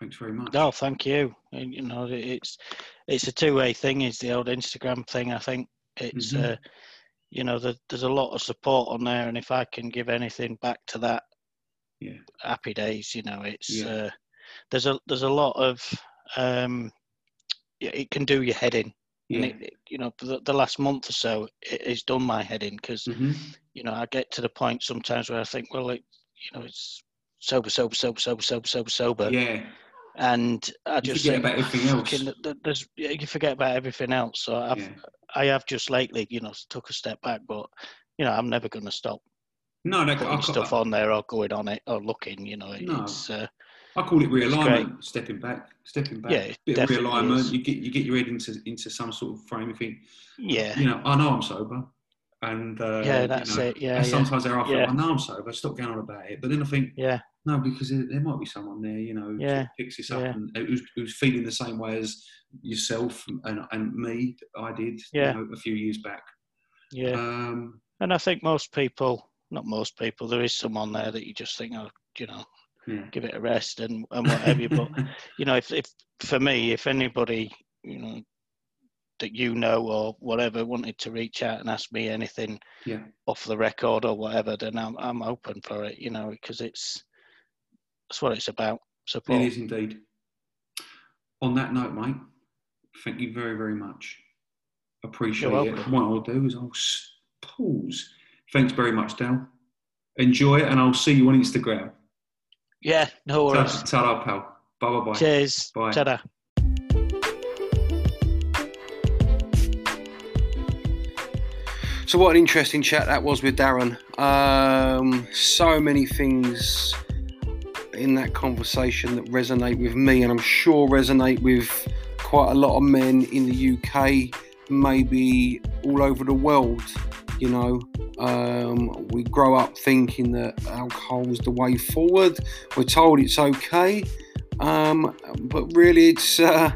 Thanks very much. No, thank you. You know, it's it's a two way thing. Is the old Instagram thing? I think it's Mhm. uh, you know there, there's a lot of support on there, and if I can give anything back to that, Yeah. happy days. You know, it's Yeah. uh, there's a there's a lot of um, it can do your head in. Yeah. it, it- you know, the, the last month or so, it has done my head in because hmm you know, I get to the point sometimes where I think, well, it, you know, it's sober, sober, sober, sober, sober, sober, sober. Yeah. And I You just forget think, about everything else. fucking, there's, you forget about everything else. So I've, Yeah. I have just lately, you know, took a step back, but you know, I'm never going to stop No, no, putting stuff on there or going on it or looking. You know, it- No. it's uh, I call it realignment, stepping back, stepping back. Yeah, it bit of realignment. is. You get you get your head into into some sort of frame. You think, yeah, you know, I know I'm sober, and uh, Yeah, you that's know, it. Yeah, yeah. sometimes I feel, Yeah. Know I'm sober. Stop going on about it. But then I think, yeah, no, because there, might be someone there, you know, who sort picks this up yeah. and who's, who's feeling the same way as yourself and, and me. I did, Yeah. you know, a few years back. yeah. Um, And I think most people, not most people, there is someone there that you just think, oh, you know, yeah. give it a rest and, and what have you. But you know, if, if for me, if anybody, you know, that you know or whatever wanted to reach out and ask me anything Yeah. off the record or whatever, then I'm I'm open for it. You know, because it's that's what it's about. Support. It is indeed. On that note, mate, thank you very, very much. Appreciate it. What I'll do is I'll pause. Thanks very much, Dal. Enjoy it, and I'll see you on Instagram. Yeah, no worries. Ta-ra, pal. Bye, bye, bye. Cheers. Bye. Ta-da. So what an interesting chat that was with Darren. Um, so many things in that conversation that resonate with me, and I'm sure resonate with quite a lot of men in the UK, maybe all over the world. You know, um, we grow up thinking that alcohol is the way forward. We're told it's okay, um, but really, it's uh,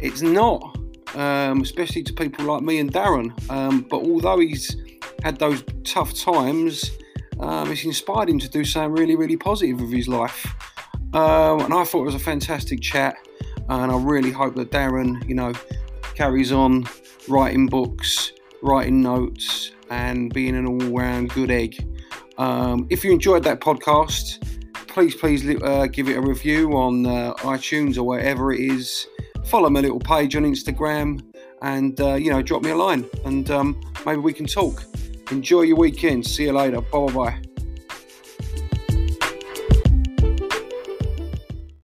it's not um, especially to people like me and Darren. Um, but although he's had those tough times, um, it's inspired him to do something really, really positive with his life. Um, and I thought it was a fantastic chat, and I really hope that Darren, you know, carries on writing books, writing notes, and being an all-round good egg. Um, if you enjoyed that podcast, please, please uh, give it a review on uh, iTunes or wherever it is follow my little page on Instagram and uh, you know drop me a line and um, maybe we can talk. Enjoy your weekend. See you later. Bye bye.